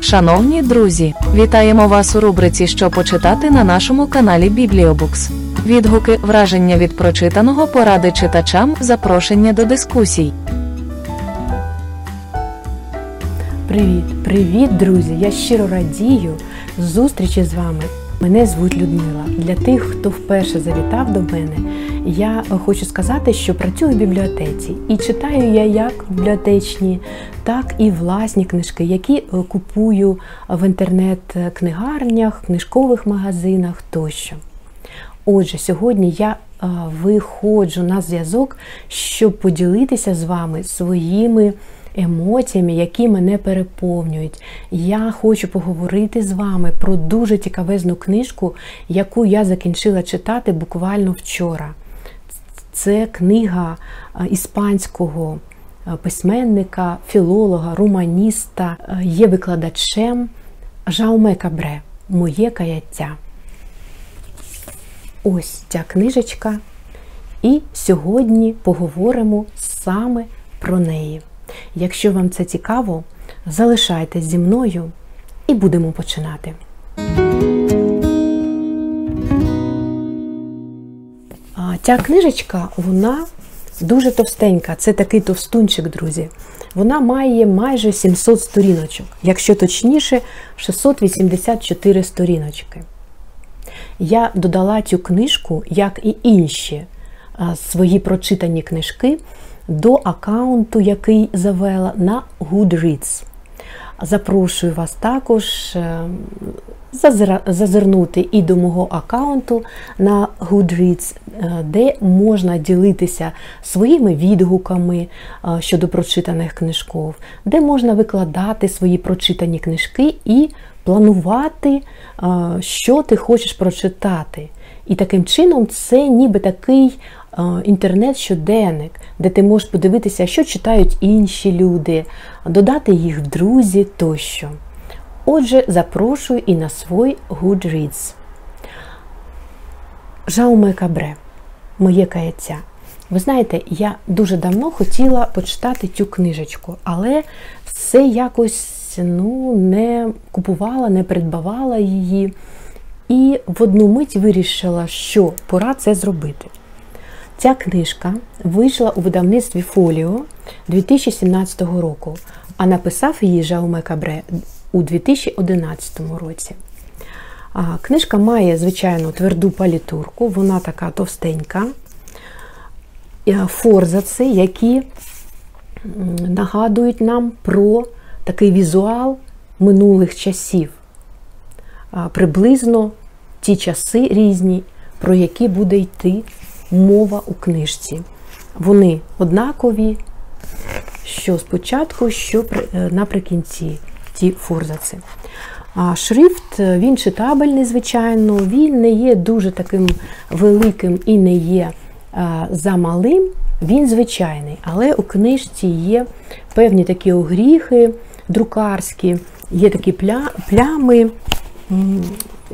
Шановні друзі, вітаємо вас у рубриці Що почитати на нашому каналі Бібліобукс. Відгуки, враження від прочитаного, поради читачам, запрошення до дискусій. Привіт, привіт, друзі! Я щиро радію зустрічі з вами. Мене звуть Людмила. Для тих, хто вперше завітав до мене, я хочу сказати, що працюю в бібліотеці і читаю я як бібліотечні, так і власні книжки, які е, купую в інтернет-книгарнях, книжкових магазинах тощо. Отже, сьогодні я е, виходжу на зв'язок, щоб поділитися з вами своїми емоціями, які мене переповнюють. Я хочу поговорити з вами про дуже цікавезну книжку, яку я закінчила читати буквально вчора. Це книга е, іспанського е, письменника, філолога, романіста, е, є викладачем Жауме Кабре Моє каяття. Ось ця книжечка. І сьогодні поговоримо саме про неї. Якщо вам це цікаво, залишайтесь зі мною і будемо починати. Ця книжечка, вона дуже товстенька. Це такий товстунчик, друзі. Вона має майже 700 сторіночок, якщо точніше, 684 сторіночки. Я додала цю книжку, як і інші свої прочитані книжки, до аккаунту, який завела на Goodreads. Запрошую вас також е, зазирнути і до мого аккаунту на Goodreads, е, де можна ділитися своїми відгуками е, щодо прочитаних книжков, де можна викладати свої прочитані книжки і планувати, що ти хочеш прочитати. І таким чином це ніби такий інтернет-щоденник, де ти можеш подивитися, що читають інші люди, додати їх в друзі тощо. Отже, запрошую і на свій Goodreads. Жауме Кабре, моє каяття. Ви знаєте, я дуже давно хотіла почитати цю книжечку, але все якось ну, не купувала, не придбавала її. І в одну мить вирішила, що пора це зробити. Ця книжка вийшла у видавництві Фоліо 2017 року, а написав її Жауме Кабре у 2011 році. Книжка має, звичайно, тверду палітурку, вона така товстенька. Форзаци, які нагадують нам про такий візуал минулих часів. Приблизно ті часи різні, про які буде йти мова у книжці. Вони однакові, що спочатку, що е, наприкінці ті форзаци. А шрифт е, він читабельний, звичайно, він не є дуже таким великим і не є е, замалим, він звичайний, але у книжці є певні такі огріхи друкарські, є такі пля- плями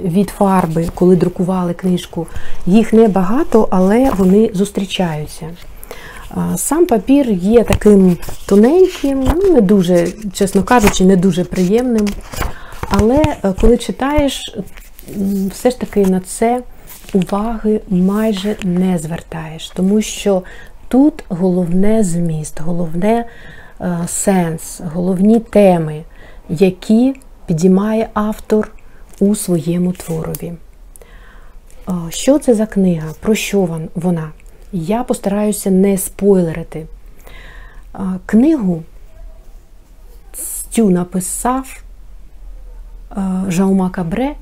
від фарби, коли друкували книжку. Їх небагато, але вони зустрічаються. Сам папір є таким тоненьким, ну не дуже, чесно кажучи, не дуже приємним. Але е, коли читаєш, все ж таки на це уваги майже не звертаєш, тому що тут головне зміст, головне е, сенс, головні теми, які підіймає автор у своєму творові. Що це за книга? Про що вона? Я постараюся не спойлерити. Книгу цю написав Жаума Кабре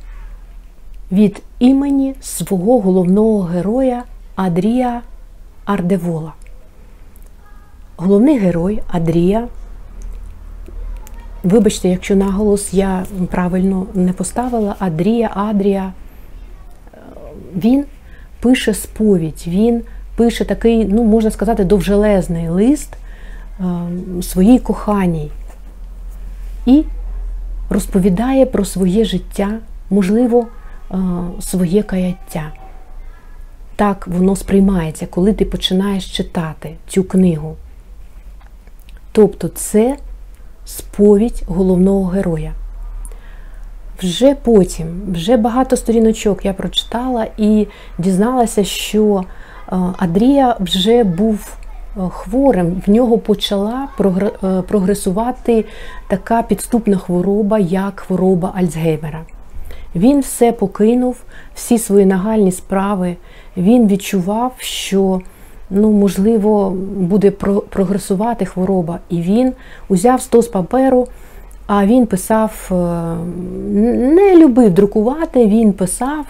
від імені свого головного героя Адрія Ардевола. Головний герой Адрія. Вибачте, якщо наголос я правильно не поставила, Адрія, Адрія. Він пише сповідь, він пише такий, ну, можна сказати, довжелезний лист е, своїй коханій і розповідає про своє життя, можливо, е, своє каяття. Так воно сприймається, коли ти починаєш читати цю книгу. Тобто це сповідь головного героя. Вже потім, вже багато сторіночок я прочитала і дізналася, що е, Адрія вже був е, хворим, в нього почала е, прогресувати така підступна хвороба, як хвороба Альцгеймера. Він все покинув, всі свої нагальні справи. Він відчував, що ну, можливо буде прогресувати хвороба. І він узяв стос паперу, а він писав, е, не любив друкувати, він писав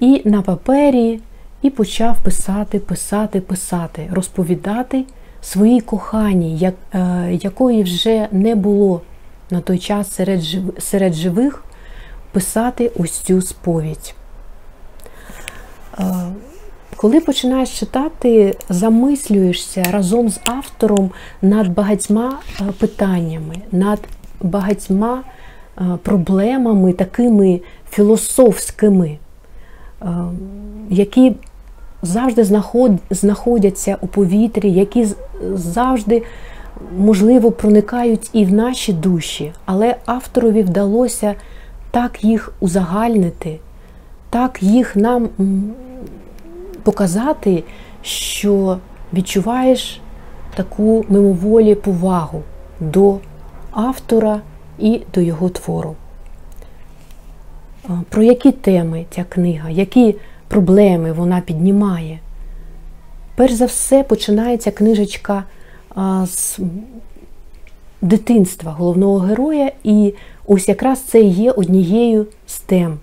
і на папері, і почав писати, писати, писати, розповідати своїй коханій, як, е, якої вже не було на той час серед, серед живих, писати ось цю сповідь. Коли починаєш читати, замислюєшся разом з автором над багатьма е, питаннями, над багатьма е, проблемами, такими філософськими, е, які завжди знаходяться у повітрі, які завжди, можливо, проникають і в наші душі, але авторові вдалося так їх узагальнити, так їх нам показати, що відчуваєш таку мимоволі повагу до автора і до його твору. Про які теми ця книга, які проблеми вона піднімає? Перш за все, починається книжечка з дитинства головного героя, і ось якраз це є однією з тем.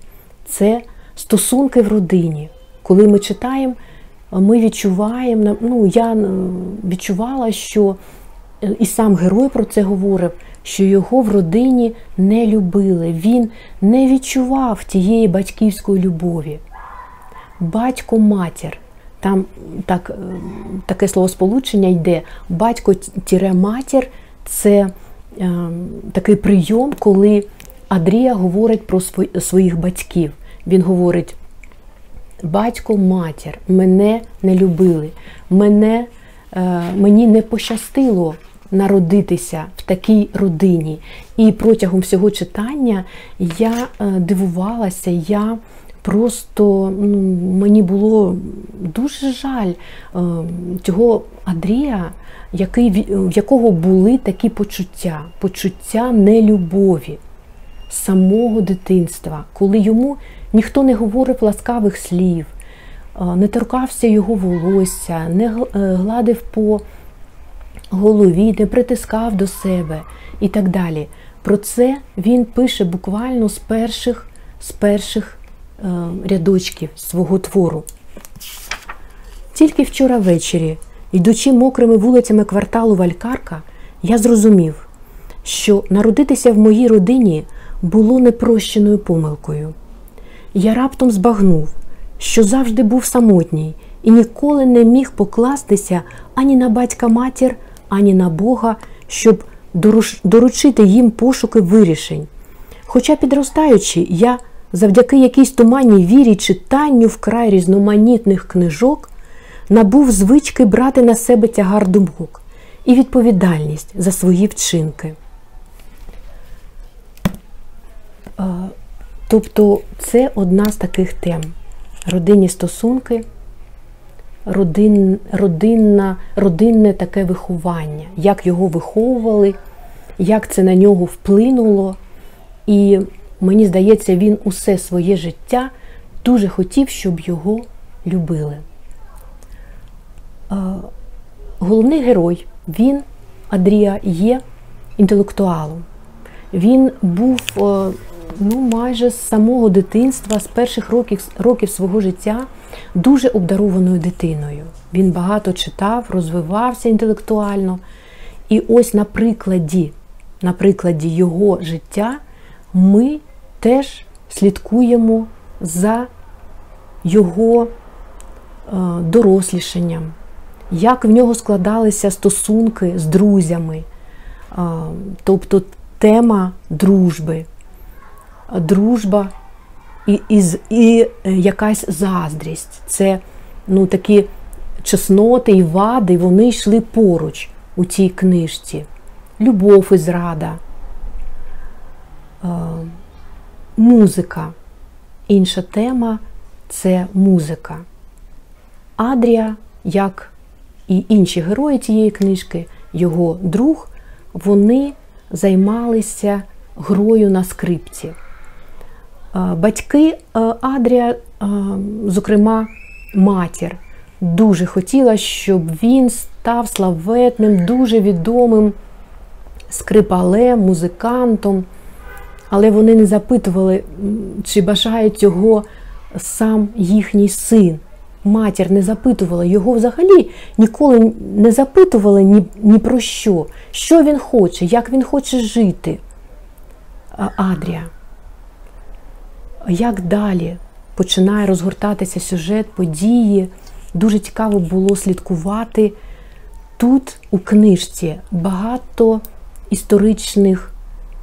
Це стосунки в родині. Коли ми читаємо, ми відчуваємо, ну я е, відчувала, що е, і сам герой про це говорив, що його в родині не любили. Він не відчував тієї батьківської любові. Батько-матір. Там так, е, таке словосполучення йде. Батько-матір це е, такий прийом, коли Адрія говорить про своїх батьків. Він говорить: батько, матір, мене не любили, мене, е, мені не пощастило народитися в такій родині. І протягом всього читання я е, дивувалася, я просто ну, мені було дуже жаль е, цього Андрія, який, в якого були такі почуття, почуття нелюбові самого дитинства, коли йому ніхто не говорив ласкавих слів, е, не торкався його волосся, не е, гладив по голові, не притискав до себе і так далі. Про це він пише буквально з перших, з перших е, рядочків свого твору. Тільки вчора ввечері, йдучи мокрими вулицями кварталу Валькарка, я зрозумів, що народитися в моїй родині було непрощеною помилкою. Я раптом збагнув, що завжди був самотній і ніколи не міг покластися ані на батька матір, ані на Бога, щоб доручити їм пошуки вирішень. Хоча підростаючи, я завдяки якійсь туманній вірі читанню вкрай різноманітних книжок набув звички брати на себе тягар думок і відповідальність за свої вчинки. Е, Тобто це одна з таких тем: родинні стосунки, родин, родинна, родинне таке виховання, як його виховували, як це на нього вплинуло. І мені здається, він усе своє життя дуже хотів, щоб його любили. Головний герой, він, Адрія, є інтелектуалом. Він був е, ну, майже з самого дитинства, з перших років, років свого життя, дуже обдарованою дитиною. Він багато читав, розвивався інтелектуально. І ось на прикладі, на прикладі його життя ми теж слідкуємо за його е, дорослішанням, як в нього складалися стосунки з друзями, е, тобто тема дружби, дружба і, і, і е, якась заздрість. Це ну, такі чесноти і вади, вони йшли поруч у цій книжці. Любов і зрада, е, музика. Інша тема це музика. Адрія, як і інші герої цієї книжки, його друг, вони займалися грою на скрипці. Е, Батьки е, Адрія, е, зокрема матір, дуже хотіла, щоб він став славетним, дуже відомим скрипалем, музикантом, але вони не запитували, чи бажає цього сам їхній син. Матір не запитувала його взагалі ніколи не запитували ні, ні про що, що він хоче, як він хоче жити. Адрія. Як далі починає розгортатися сюжет, події. Дуже цікаво було слідкувати. Тут у книжці багато історичних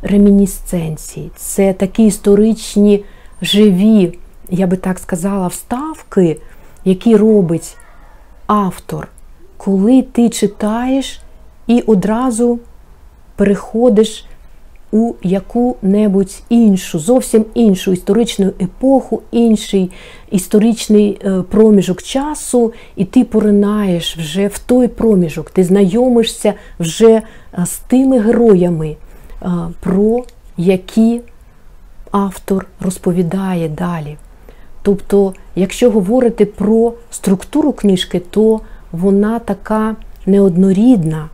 ремінісценцій. Це такі історичні живі, я би так сказала, вставки, які робить автор, коли ти читаєш і одразу переходиш у яку-небудь іншу, зовсім іншу історичну епоху, інший історичний е, проміжок часу, і ти поринаєш вже в той проміжок, ти знайомишся вже е, з тими героями, е, про які автор розповідає далі. Тобто, якщо говорити про структуру книжки, то вона така неоднорідна.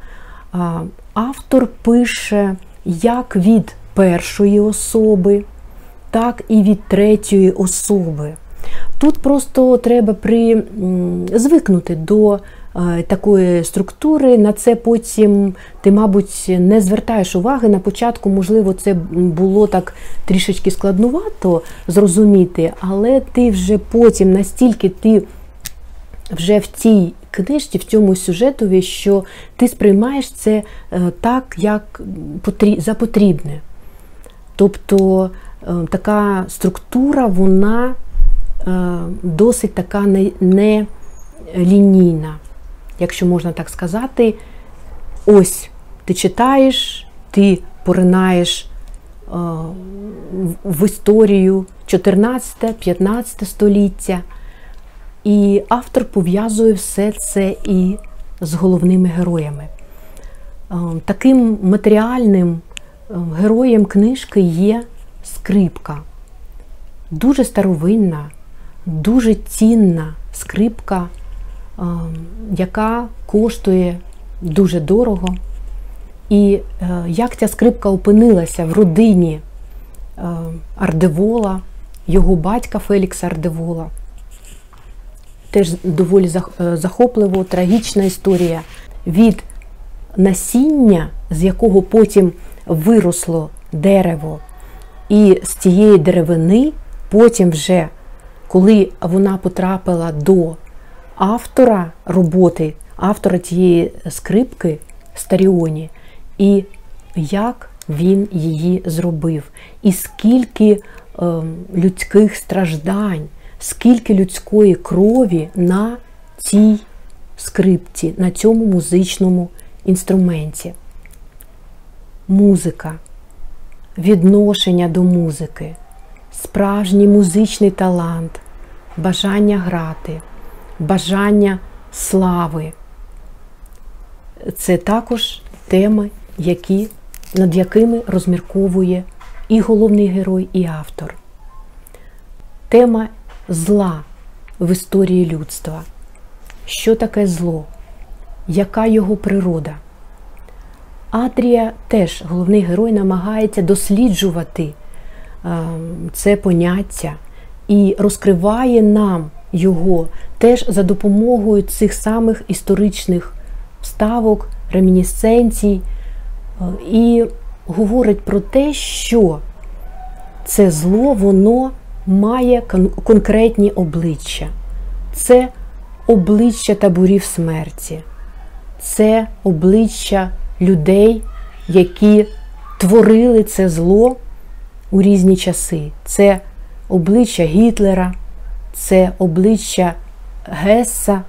Автор пише як від першої особи, так і від третьої особи. Тут просто треба при, звикнути до е, такої структури. На це потім ти, мабуть, не звертаєш уваги. На початку, можливо, це було так трішечки складнувато зрозуміти, але ти вже потім настільки ти вже в цій книжці, в цьому сюжетові, що ти сприймаєш це е, так, як за потрібне. Тобто е, така структура, вона е, досить така не, якщо можна так сказати. Ось ти читаєш, ти поринаєш в історію 14-15 століття. І автор пов'язує все це і з головними героями. Е, Таким матеріальним е, героєм книжки є скрипка. Дуже старовинна, дуже цінна скрипка, е, яка коштує дуже дорого. І як ця скрипка опинилася в родині Ардевола, його батька Фелікса Ардевола теж доволі е, захопливо, трагічна історія. Від насіння, з якого потім виросло дерево, і з цієї деревини, потім вже, коли вона потрапила до автора роботи, автора цієї скрипки Старіоні, і як він її зробив, і скільки ем, людських страждань, скільки людської крові на цій скрипці, на цьому музичному інструменті. Музика, відношення до музики, справжній музичний талант, бажання грати, бажання слави. Це також теми, які, над якими розмірковує і головний герой, і автор. Тема зла в історії людства. Що таке зло? Яка його природа? Адрія теж, головний герой, намагається досліджувати це поняття і розкриває нам його теж за допомогою цих самих історичних вставок, ремінісценцій, і говорить про те, що це зло, воно має кон- конкретні обличчя. Це обличчя таборів смерті, це обличчя людей, які творили це зло у різні часи. Це обличчя Гітлера, це обличчя Гесса,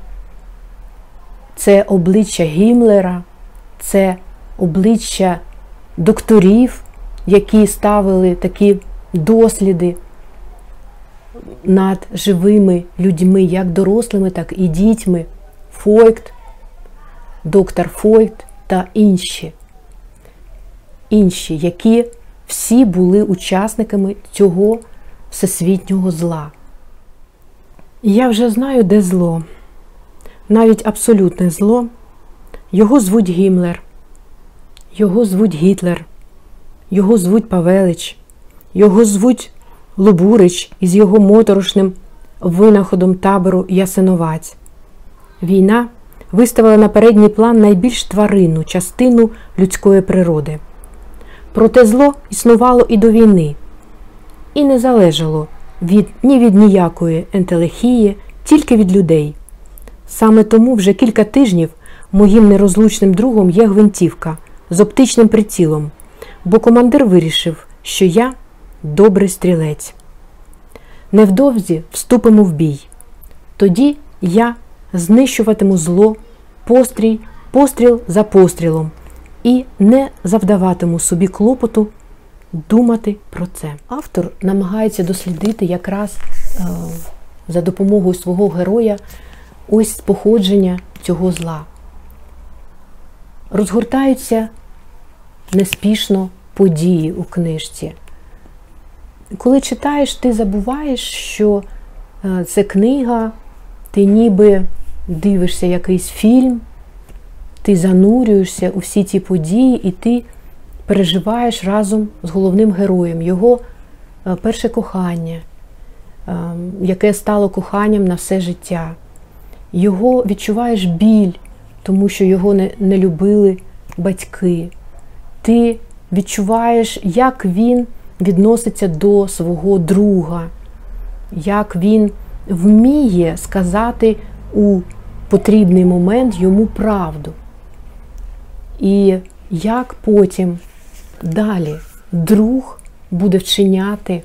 це обличчя Гімлера, це обличчя докторів, які ставили такі досліди над живими людьми, як дорослими, так і дітьми. Фойкт, доктор Фойкт та інші, інші, які всі були учасниками цього всесвітнього зла. Я вже знаю, де зло, навіть абсолютне зло. Його звуть Гімлер, його звуть Гітлер, його звуть Павелич, його звуть Лубурич із його моторошним винаходом табору Ясиноваць. Війна виставила на передній план найбільш тваринну частину людської природи. Проте зло існувало і до війни, і не залежало від, ні від ніякої ентелехії, тільки від людей. Саме тому вже кілька тижнів моїм нерозлучним другом є гвинтівка з оптичним прицілом, бо командир вирішив, що я добрий стрілець. Невдовзі вступимо в бій. Тоді я знищуватиму зло, пострій, постріл за пострілом і не завдаватиму собі клопоту думати про це. Автор намагається дослідити якраз е, за допомогою свого героя ось походження цього зла. Розгортаються неспішно події у книжці. Коли читаєш, ти забуваєш, що е, це книга, ти ніби дивишся якийсь фільм, ти занурюєшся у всі ці події, і ти переживаєш разом з головним героєм його е, перше кохання, е, яке стало коханням на все життя. Його відчуваєш біль, тому що його не, не любили батьки. Ти відчуваєш, як він відноситься до свого друга, як він вміє сказати у потрібний момент йому правду. І як потім далі друг буде вчиняти,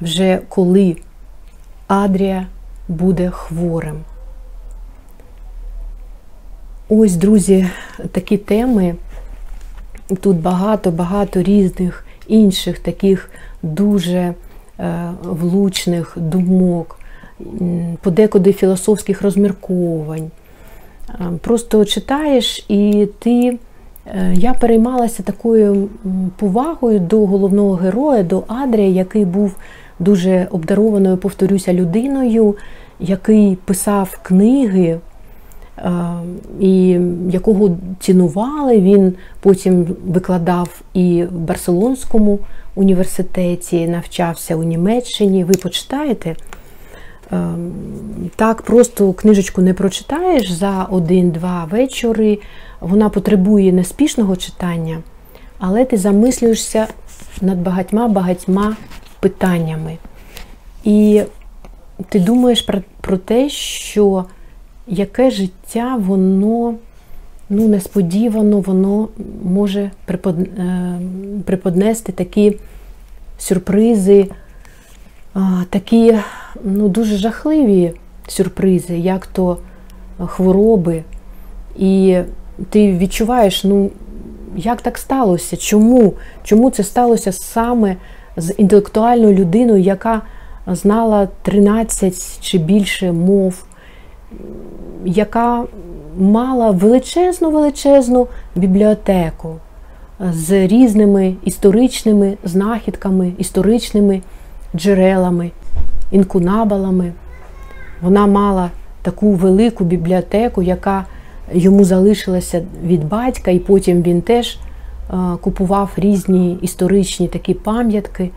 вже коли Адрія буде хворим. Ось, друзі, такі теми. Тут багато-багато різних інших таких дуже е, влучних думок, подекуди філософських розмірковань. Е, Просто читаєш, і ти. е, Я переймалася такою повагою до головного героя, до Адрія, який був дуже обдарованою, повторюся, людиною, який писав книги, і якого цінували. Він потім викладав і в Барселонському університеті, навчався у Німеччині. Ви почитаєте? Е, Так просто книжечку не прочитаєш за один-два вечори. Вона потребує неспішного читання, але ти замислюєшся над багатьма-багатьма питаннями. І ти думаєш про те, що яке життя воно ну, несподівано воно може припод, е, приподнести такі сюрпризи, а, такі ну, дуже жахливі сюрпризи, як то хвороби. І ти відчуваєш, ну, як так сталося? Чому? Чому це сталося саме з інтелектуальною людиною, яка знала 13 чи більше мов, яка мала величезну величезну бібліотеку з різними історичними знахідками, історичними джерелами, інкунабалами. Вона мала таку велику бібліотеку, яка йому залишилася від батька, і потім він теж е, купував різні історичні такі пам'ятки.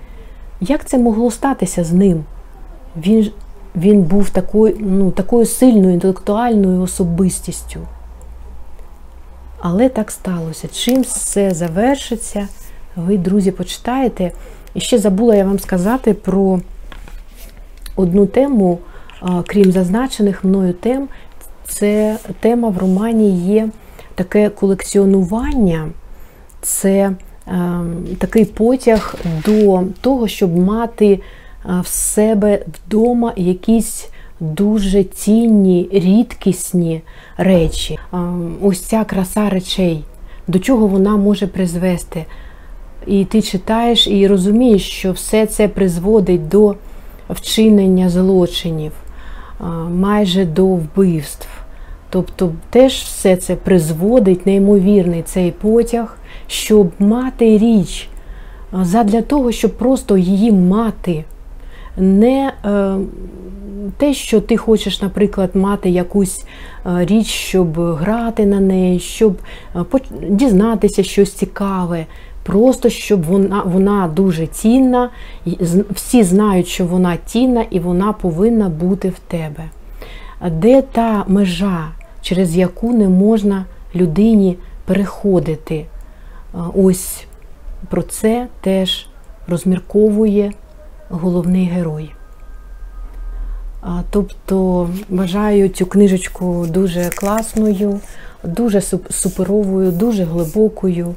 Як це могло статися з ним? Він, він був такою, ну, такою сильною інтелектуальною особистістю. Але так сталося. Чим все завершиться, ви, друзі, почитаєте. І ще забула я вам сказати про одну тему, крім зазначених мною тем, це тема в романі є таке колекціонування, це е, такий потяг до того, щоб мати е, в себе вдома якісь дуже цінні, рідкісні речі. Е, Ось ця краса речей. до чого вона може призвести. І ти читаєш і розумієш, що все це призводить до вчинення злочинів, майже до вбивств. Тобто теж все це призводить неймовірний цей потяг, щоб мати річ, задля того, щоб просто її мати. Не е, те, що ти хочеш, наприклад, мати якусь е, річ, щоб грати на неї, щоб е, дізнатися щось цікаве. Просто щоб вона, вона дуже цінна, всі знають, що вона цінна і вона повинна бути в тебе. Де та межа, через яку не можна людині переходити? Ось про це теж розмірковує головний герой. Тобто вважаю цю книжечку дуже класною, дуже суперовою, дуже глибокою,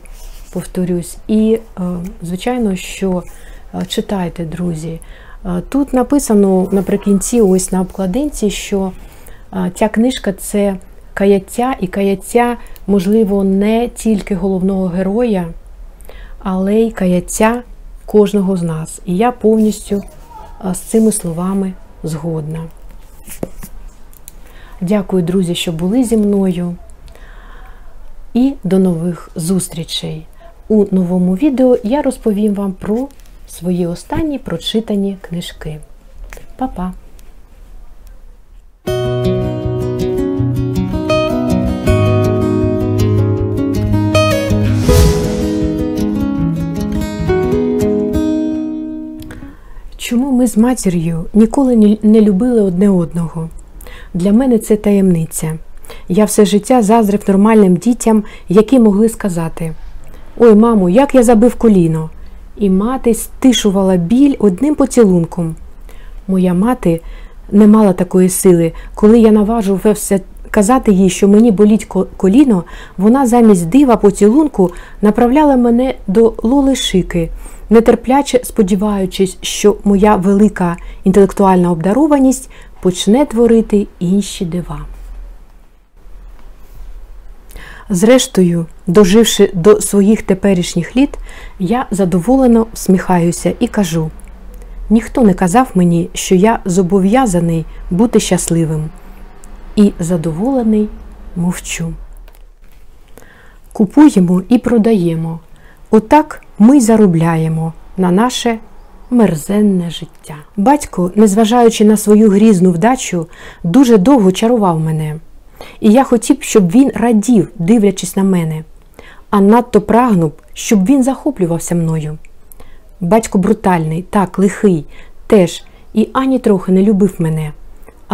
повторюсь. І, е, звичайно, що е, читайте, друзі. Е, Тут написано наприкінці, ось на обкладинці, що ця книжка це каяття, і каяття, можливо, не тільки головного героя, але й каяття кожного з нас. І я повністю з цими словами згодна. Дякую, друзі, що були зі мною. І до нових зустрічей. У новому відео я розповім вам про свої останні прочитані книжки. Па-па! Ми з матір'ю ніколи не любили одне одного? Для мене це таємниця. Я все життя заздрив нормальним дітям, які могли сказати: Ой, мамо, як я забив коліно. І мати стишувала біль одним поцілунком. Моя мати не мала такої сили. Коли я наважувався казати їй, що мені боліть коліно, вона замість дива поцілунку направляла мене до Лоли Шики, нетерпляче сподіваючись, що моя велика інтелектуальна обдарованість почне творити інші дива. Зрештою, доживши до своїх теперішніх літ, я задоволено всміхаюся і кажу: ніхто не казав мені, що я зобов'язаний бути щасливим. І задоволений мовчу. Купуємо і продаємо. Отак ми й заробляємо на наше мерзенне життя. Батько, незважаючи на свою грізну вдачу, дуже довго чарував мене. І я хотів, щоб він радів, дивлячись на мене, а надто прагнув, щоб він захоплювався мною. Батько брутальний, так, лихий, теж і ані трохи не любив мене.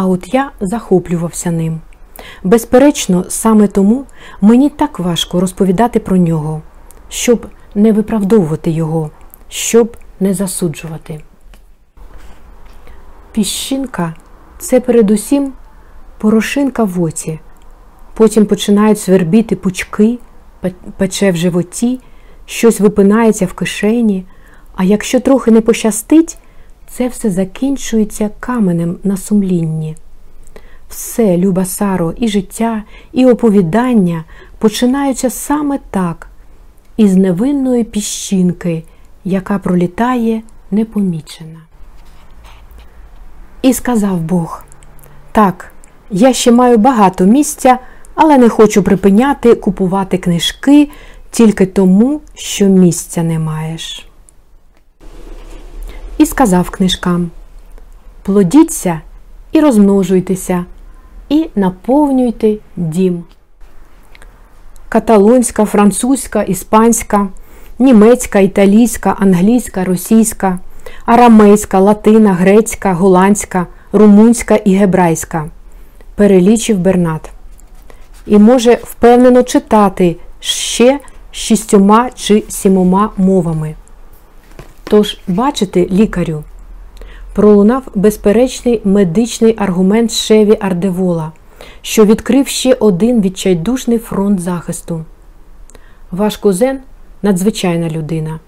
А от я захоплювався ним. Безперечно, саме тому мені так важко розповідати про нього, щоб не виправдовувати його, щоб не засуджувати. Піщинка це передусім порошинка в оці. Потім починають свербіти пучки, пече в животі, щось випинається в кишені. А якщо трохи не пощастить, це все закінчується каменем на сумлінні. Все, люба Саро, і життя, і оповідання починаються саме так, із невинної піщинки, яка пролітає непомічена. І сказав Бог: Так, я ще маю багато місця, але не хочу припиняти купувати книжки тільки тому, що місця не маєш. І сказав книжкам: Плодіться і розмножуйтеся, і наповнюйте дім. Каталонська, французька, іспанська, німецька, італійська, англійська, російська, арамейська, латина, грецька, голландська, румунська і гебрайська. Перелічив Бернат. І може впевнено читати ще шістьома чи сімома мовами. Тож, бачите, лікарю, пролунав безперечний медичний аргумент Шеві Ардевола, що відкрив ще один відчайдушний фронт захисту. Ваш кузен надзвичайна людина.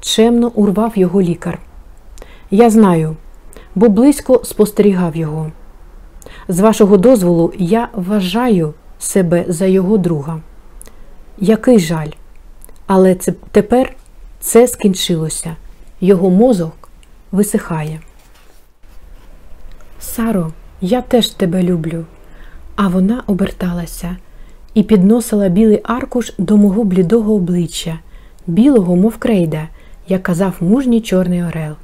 Чемно урвав його лікар. Я знаю, бо близько спостерігав його. З вашого дозволу, я вважаю себе за його друга. Який жаль. Але це, тепер це скінчилося. Його мозок висихає. Саро, я теж тебе люблю. А вона оберталася і підносила білий аркуш до мого блідого обличчя, білого, мов крейда, як казав мужній чорний орел,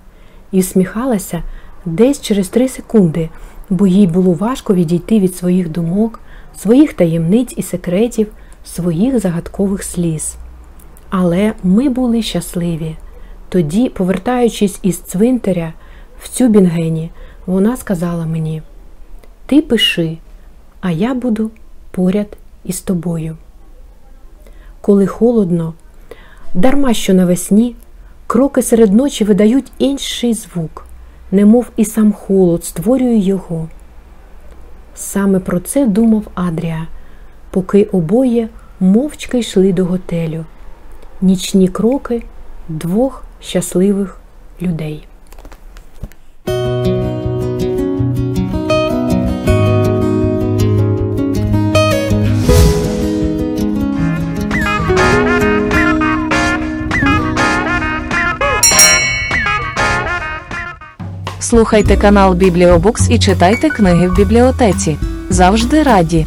і всміхалася десь через три секунди, бо їй було важко відійти від своїх думок, своїх таємниць і секретів, своїх загадкових сліз. Але ми були щасливі. Тоді, повертаючись із цвинтаря в Цюбінгені, вона сказала мені: Ти пиши, а я буду поряд із тобою. Коли холодно, дарма що навесні, кроки серед ночі видають інший звук, немов і сам холод створює його. Саме про це думав Адріа, поки обоє мовчки йшли до готелю. Нічні кроки двох щасливих людей. Слухайте канал Бібліобукс і читайте книги в бібліотеці. Завжди раді!